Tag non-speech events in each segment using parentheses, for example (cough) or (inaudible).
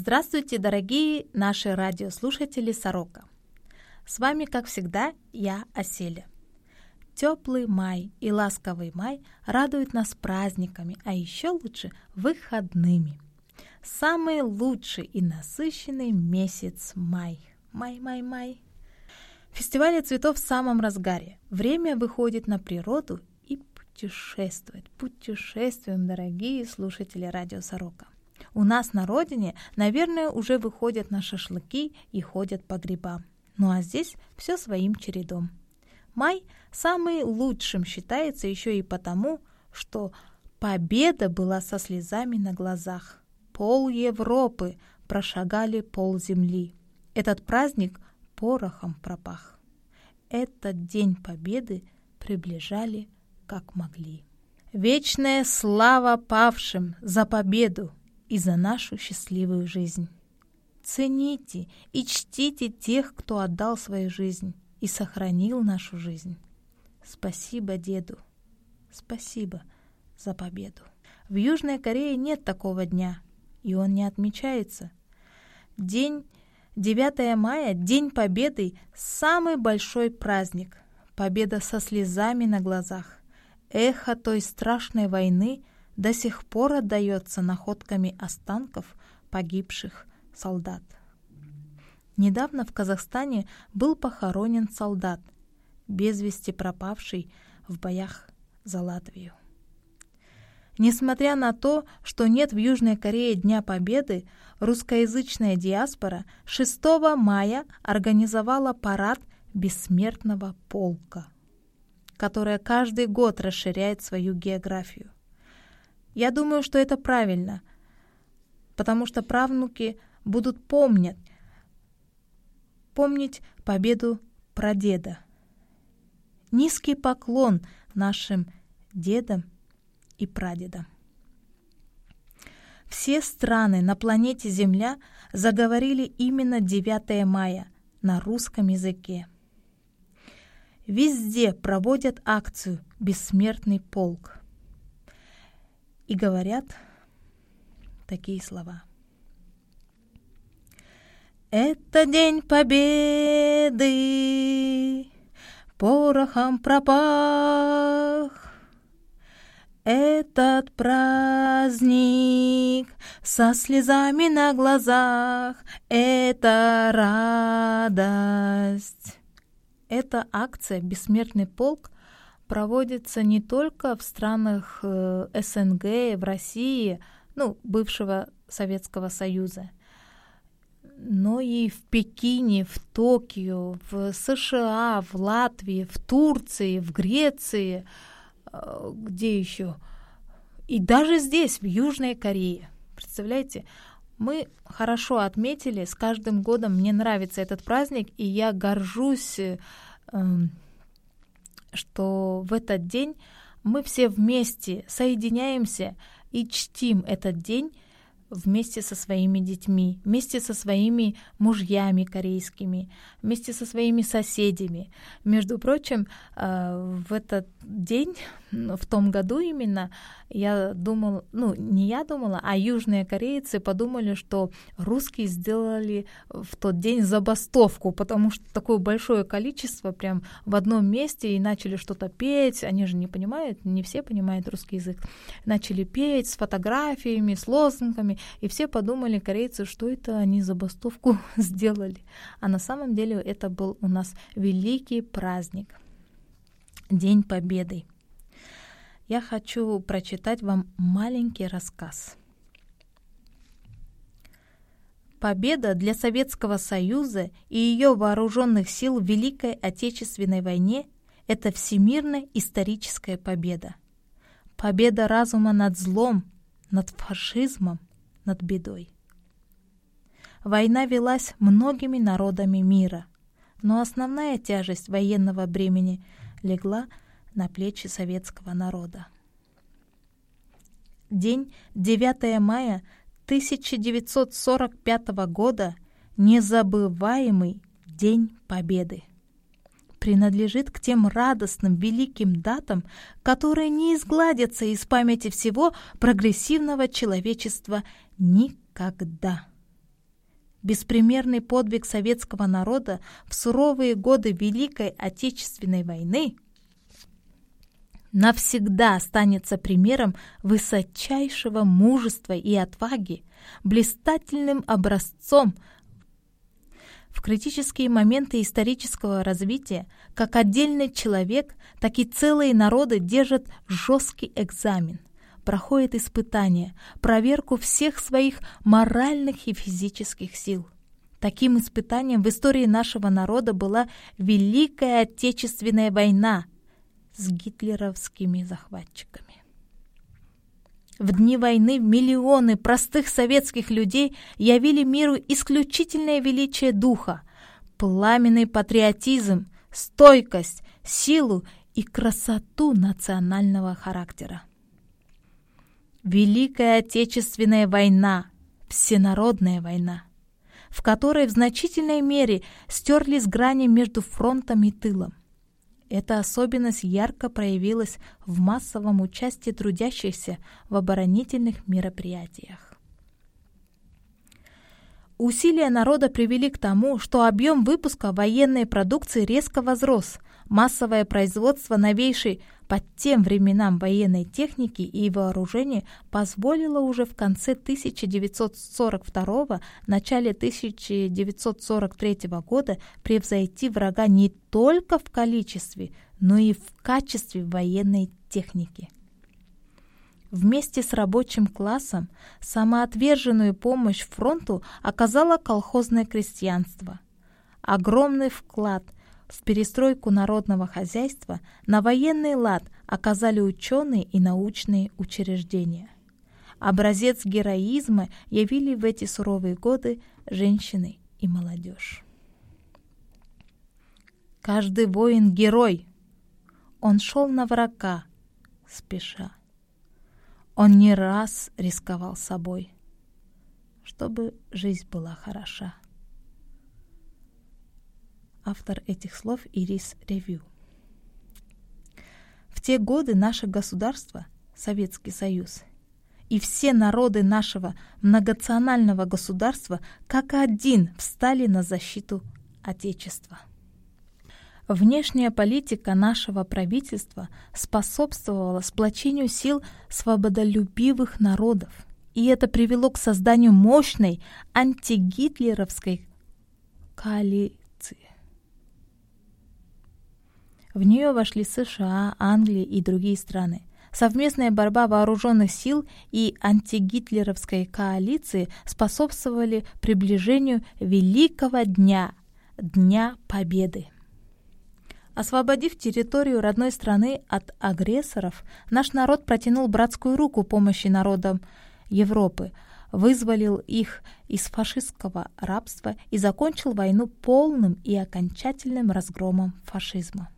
Здравствуйте, дорогие наши радиослушатели Сорока. С вами, как всегда, я, Оселя. Теплый май и ласковый май радуют нас праздниками, а еще лучше выходными. Самый лучший и насыщенный месяц май. Май-май-май. Фестивали цветов в самом разгаре. Время выходит на природу и путешествовать. Путешествуем, дорогие слушатели радио Сорока. У нас на родине, наверное, уже выходят на шашлыки и ходят по грибам. Ну а здесь все своим чередом. Май самый лучшим считается еще и потому, что победа была со слезами на глазах. Пол Европы прошагали пол земли. Этот праздник порохом пропах. Этот день победы приближали как могли. Вечная слава павшим за победу и за нашу счастливую жизнь. Цените и чтите тех, кто отдал свою жизнь и сохранил нашу жизнь. Спасибо деду, спасибо за победу. В Южной Корее нет такого дня, и он не отмечается. День 9 мая, День Победы, самый большой праздник. Победа со слезами на глазах. Эхо той страшной войны до сих пор отдается находками останков погибших солдат. Недавно в Казахстане был похоронен солдат, без вести пропавший в боях за Латвию. Несмотря на то, что нет в Южной Корее Дня Победы, русскоязычная диаспора 6 мая организовала парад Бессмертного полка, которая каждый год расширяет свою географию. Я думаю, что это правильно, потому что правнуки будут помнить, помнить победу прадеда. Низкий поклон нашим дедам и прадедам. Все страны на планете Земля заговорили именно 9 мая на русском языке. Везде проводят акцию «Бессмертный полк» и говорят такие слова. Это день победы, порохом пропах, этот праздник со слезами на глазах — это радость. Эта акция «Бессмертный полк» проводится не только в странах э, СНГ, в России, ну, бывшего Советского Союза, но и в Пекине, в Токио, в США, в Латвии, в Турции, в Греции — Э, где еще? И даже здесь, в Южной Корее. Представляете? Мы хорошо отметили, с каждым годом мне нравится этот праздник, и я горжусь, э, эм, что в этот день мы все вместе соединяемся и чтим этот день вместе со своими детьми, вместе со своими мужьями корейскими, вместе со своими соседями. Между прочим, э, в этот день, в том году именно, я думала, ну, не я думала, а южные корейцы подумали, что русские сделали в тот день забастовку, потому что такое большое количество прям в одном месте и начали что-то петь, они же не понимают, не все понимают русский язык, начали петь с фотографиями, с лозунгами, и все подумали, корейцы, что это они забастовку (laughs) сделали. А на самом деле это был у нас великий праздник — День Победы. Я хочу прочитать вам маленький рассказ. Победа для Советского Союза и ее вооруженных сил в Великой Отечественной войне – это всемирная историческая победа. Победа разума над злом, над фашизмом, над бедой. Война велась многими народами мира, но основная тяжесть военного бремени – легла на плечи советского народа. День 9 мая 1945 года — незабываемый День Победы. Принадлежит к тем радостным великим датам, которые не изгладятся из памяти всего прогрессивного человечества никогда. Беспримерный подвиг советского народа в суровые годы Великой Отечественной войны навсегда останется примером высочайшего мужества и отваги, блистательным образцом в критические моменты исторического развития. Как отдельный человек, так и целые народы держат жесткий экзамен, проходят испытания, проверку всех своих моральных и физических сил. Таким испытанием в истории нашего народа была Великая Отечественная война с гитлеровскими захватчиками. В дни войны миллионы простых советских людей явили миру исключительное величие духа, пламенный патриотизм, стойкость, силу и красоту национального характера. Великая Отечественная война, всенародная война, в которой в значительной мере стерлись грани между фронтом и тылом. Эта особенность ярко проявилась в массовом участии трудящихся в оборонительных мероприятиях. Усилия народа привели к тому, что объем выпуска военной продукции резко возрос. Массовое производство новейшей под тем временам военной техники и вооружения позволило уже в конце 1942 начале 1943 года превзойти врага не только в количестве, но и в качестве военной техники. Вместе с рабочим классом самоотверженную помощь фронту оказало колхозное крестьянство. Огромный вклад в перестройку народного хозяйства на военный лад оказали ученые и научные учреждения. Образец героизма явили в эти суровые годы женщины и молодежь. Каждый воин — герой. Он шел на врага, спеша. Он не раз рисковал собой, чтобы жизнь была хороша. Автор этих слов Ирис Ревью. В те годы наше государство, Советский Союз, и все народы нашего многонационального государства как один встали на защиту Отечества. Внешняя политика нашего правительства способствовала сплочению сил свободолюбивых народов, и это привело к созданию мощной антигитлеровской коалиции. В нее вошли США, Англия и другие страны. Совместная борьба вооруженных сил и антигитлеровской коалиции способствовали приближению Великого Дня, Дня Победы. Освободив территорию родной страны от агрессоров, наш народ протянул братскую руку помощи народам Европы, вызволил их из фашистского рабства и закончил войну полным и окончательным разгромом фашизма.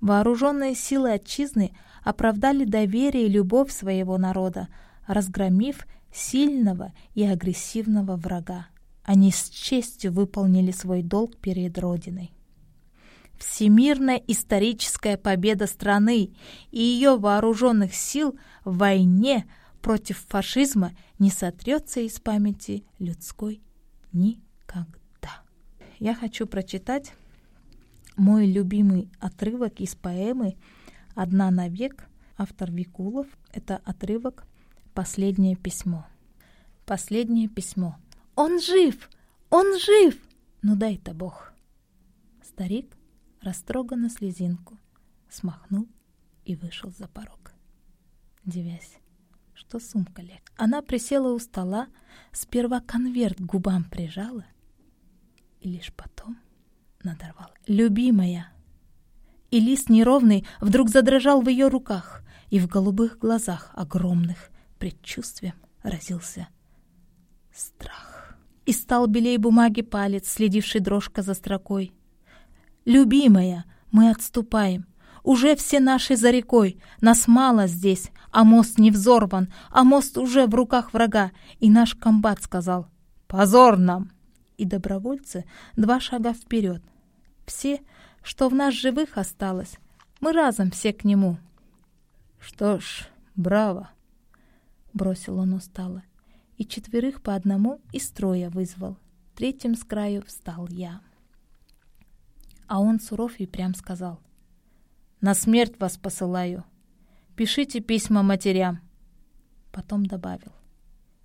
Вооруженные силы отчизны оправдали доверие и любовь своего народа, разгромив сильного и агрессивного врага. Они с честью выполнили свой долг перед Родиной. Всемирная историческая победа страны и ее вооруженных сил в войне против фашизма не сотрется из памяти людской никогда. Я хочу прочитать мой любимый отрывок из поэмы «Одна навек», автор Викулов. Это отрывок «Последнее письмо». Последнее письмо. «Он жив! Он жив! Ну дай-то Бог!» Старик растроганно слезинку, смахнул и вышел за порог. Девясь, что сумка лег. Она присела у стола, сперва конверт к губам прижала и лишь потом надорвала. «Любимая!» И лист неровный вдруг задрожал в ее руках, и в голубых глазах огромных предчувствием разился страх. И стал белей бумаги палец, следивший дрожка за строкой — Любимая, мы отступаем. Уже все наши за рекой, нас мало здесь, а мост не взорван, а мост уже в руках врага. И наш комбат сказал «Позор нам!» И добровольцы два шага вперед. Все, что в нас живых осталось, мы разом все к нему. «Что ж, браво!» — бросил он устало. и четверых по одному из строя вызвал. Третьим с краю встал я. А он суров и прям сказал. «На смерть вас посылаю. Пишите письма матерям». Потом добавил.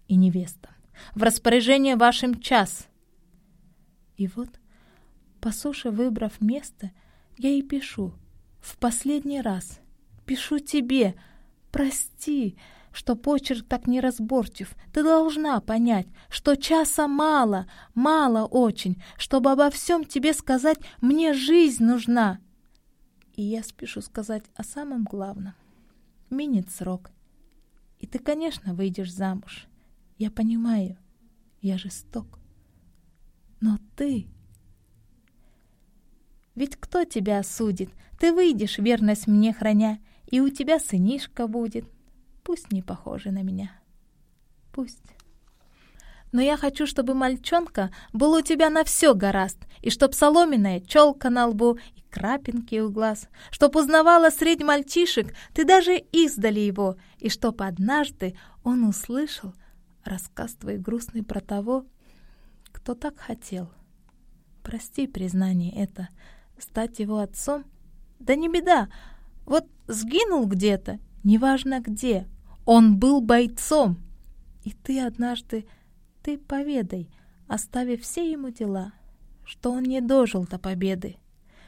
«И невестам. В распоряжение вашим час». И вот, по суше выбрав место, я и пишу. В последний раз. Пишу тебе. Прости, что почерк так неразборчив. Ты должна понять, что часа мало, мало очень, чтобы обо всем тебе сказать «мне жизнь нужна». И я спешу сказать о самом главном. Минит срок. И ты, конечно, выйдешь замуж. Я понимаю, я жесток. Но ты... Ведь кто тебя осудит? Ты выйдешь, верность мне храня, и у тебя сынишка будет. Пусть не похожий на меня. Пусть. Но я хочу, чтобы мальчонка был у тебя на все гораст, и чтоб соломенная челка на лбу и крапинки у глаз, чтоб узнавала средь мальчишек, ты даже издали его, и чтоб однажды он услышал рассказ твой грустный про того, кто так хотел. Прости признание это, стать его отцом? Да не беда, вот сгинул где-то, неважно где, он был бойцом. И ты однажды, ты поведай, оставив все ему дела, что он не дожил до победы,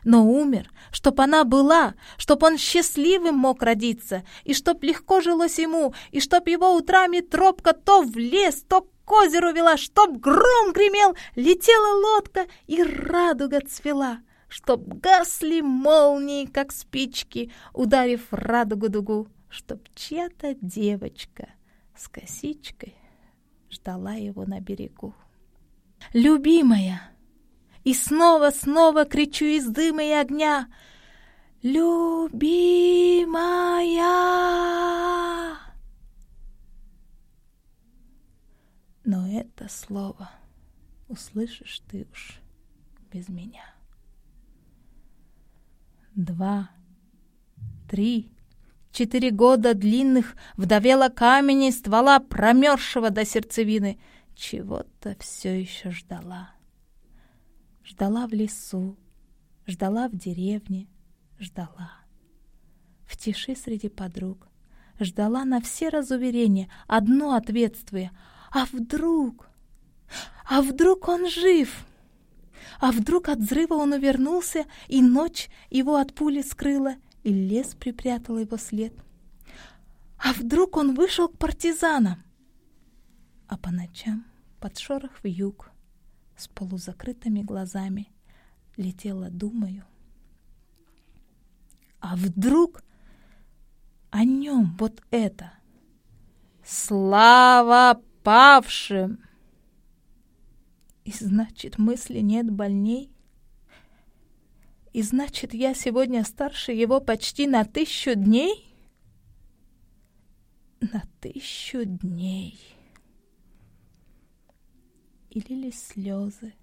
но умер, чтоб она была, чтоб он счастливым мог родиться, и чтоб легко жилось ему, и чтоб его утрами тропка то в лес, то к озеру вела, чтоб гром гремел, летела лодка и радуга цвела, чтоб гасли молнии, как спички, ударив радугу дугу, чтоб чья-то девочка с косичкой ждала его на берегу. «Любимая!» И снова-снова кричу из дыма и огня «Любимая!» Но это слово услышишь ты уж без меня. Два, три, четыре года длинных вдовела камень ствола, промерзшего до сердцевины, чего-то все еще ждала. Ждала в лесу, ждала в деревне, ждала. В тиши среди подруг, ждала на все разуверения, одно ответствие — а вдруг? А вдруг он жив? А вдруг от взрыва он увернулся, и ночь его от пули скрыла, и лес припрятал его след? А вдруг он вышел к партизанам? А по ночам под шорох в юг с полузакрытыми глазами летела, думаю. А вдруг о нем вот это? Слава павшим. И значит, мысли нет больней? И значит, я сегодня старше его почти на тысячу дней? На тысячу дней. И лились слезы,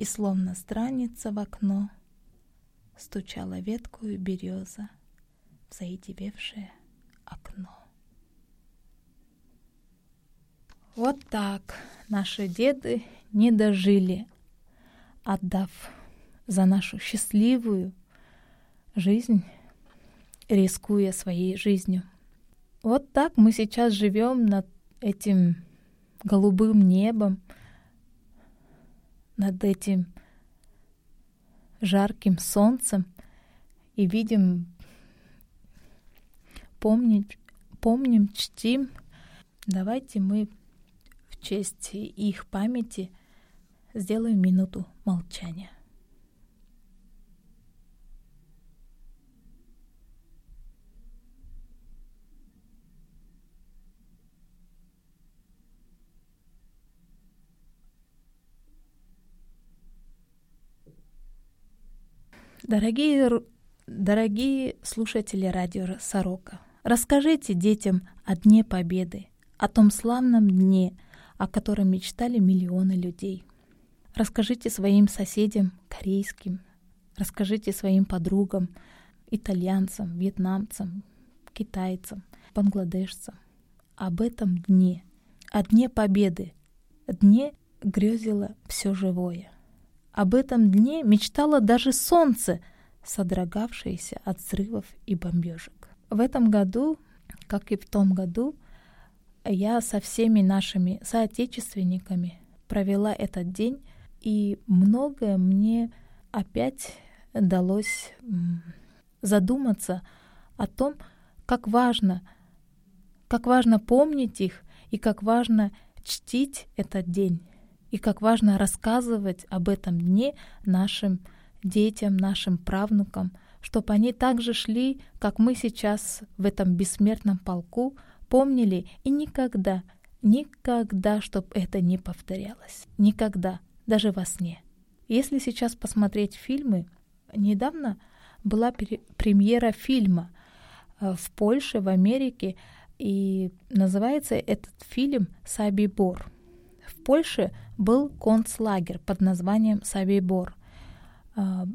и словно страница в окно стучала веткую береза в заидевевшее окно. Вот так наши деды не дожили, отдав за нашу счастливую жизнь, рискуя своей жизнью. Вот так мы сейчас живем над этим голубым небом, над этим жарким солнцем и видим, помним, помним, чтим. Давайте мы честь их памяти сделаю минуту молчания. Дорогие, дорогие слушатели радио «Сорока», расскажите детям о Дне Победы, о том славном дне, о котором мечтали миллионы людей. Расскажите своим соседям, корейским, расскажите своим подругам, итальянцам, вьетнамцам, китайцам, бангладешцам об этом дне, о Дне Победы, дне грезило все живое. Об этом дне мечтало даже солнце, содрогавшееся от взрывов и бомбежек. В этом году, как и в том году, я со всеми нашими соотечественниками провела этот день, и многое мне опять далось задуматься о том, как важно, как важно помнить их и как важно чтить этот день, и как важно рассказывать об этом дне нашим детям, нашим правнукам, чтобы они также шли, как мы сейчас в этом бессмертном полку, помнили и никогда, никогда, чтобы это не повторялось. Никогда, даже во сне. Если сейчас посмотреть фильмы, недавно была премьера фильма э, в Польше, в Америке, и называется этот фильм «Сабибор». В Польше был концлагерь под названием Сабибор. А,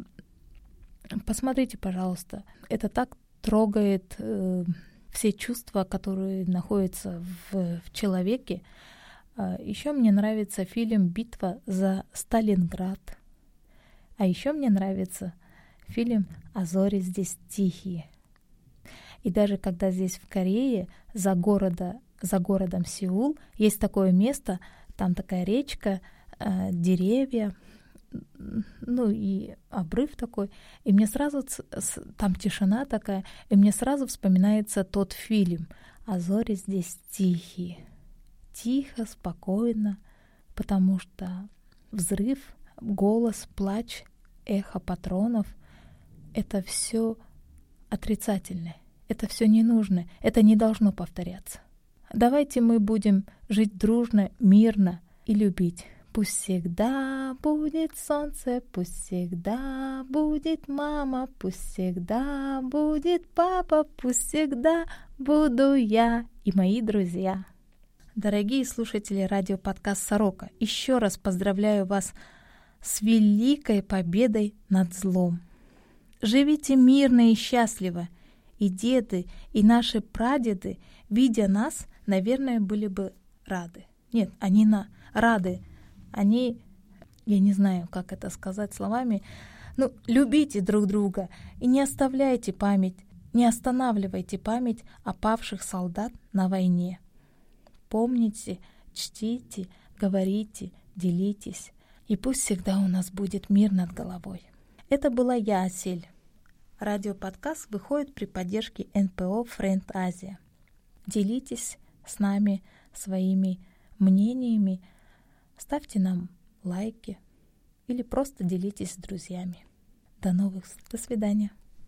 посмотрите, пожалуйста, это так трогает э, все чувства, которые находятся в, в человеке. А, еще мне нравится фильм «Битва за Сталинград». А еще мне нравится фильм «А здесь тихие». И даже когда здесь в Корее за, города, за городом Сеул есть такое место, там такая речка, э, деревья, ну и обрыв такой, и мне сразу там тишина такая, и мне сразу вспоминается тот фильм «А зори здесь тихие». Тихо, спокойно, потому что взрыв, голос, плач, эхо патронов — это все отрицательное. Это все не нужно, это не должно повторяться. Давайте мы будем жить дружно, мирно и любить. Пусть всегда будет солнце, пусть всегда будет мама, пусть всегда будет папа, пусть всегда буду я и мои друзья. Дорогие слушатели радиоподкаст «Сорока», еще раз поздравляю вас с великой победой над злом. Живите мирно и счастливо – и деды, и наши прадеды, видя нас, наверное, были бы рады. Нет, они на рады. Они, я не знаю, как это сказать словами, ну, любите друг друга и не оставляйте память, не останавливайте память о павших солдат на войне. Помните, чтите, говорите, делитесь, и пусть всегда у нас будет мир над головой. Это была я, Асель. Радиоподкаст выходит при поддержке НПО «Френд Азия». Делитесь с нами своими мнениями, ставьте нам лайки или просто делитесь с друзьями. До новых, до свидания.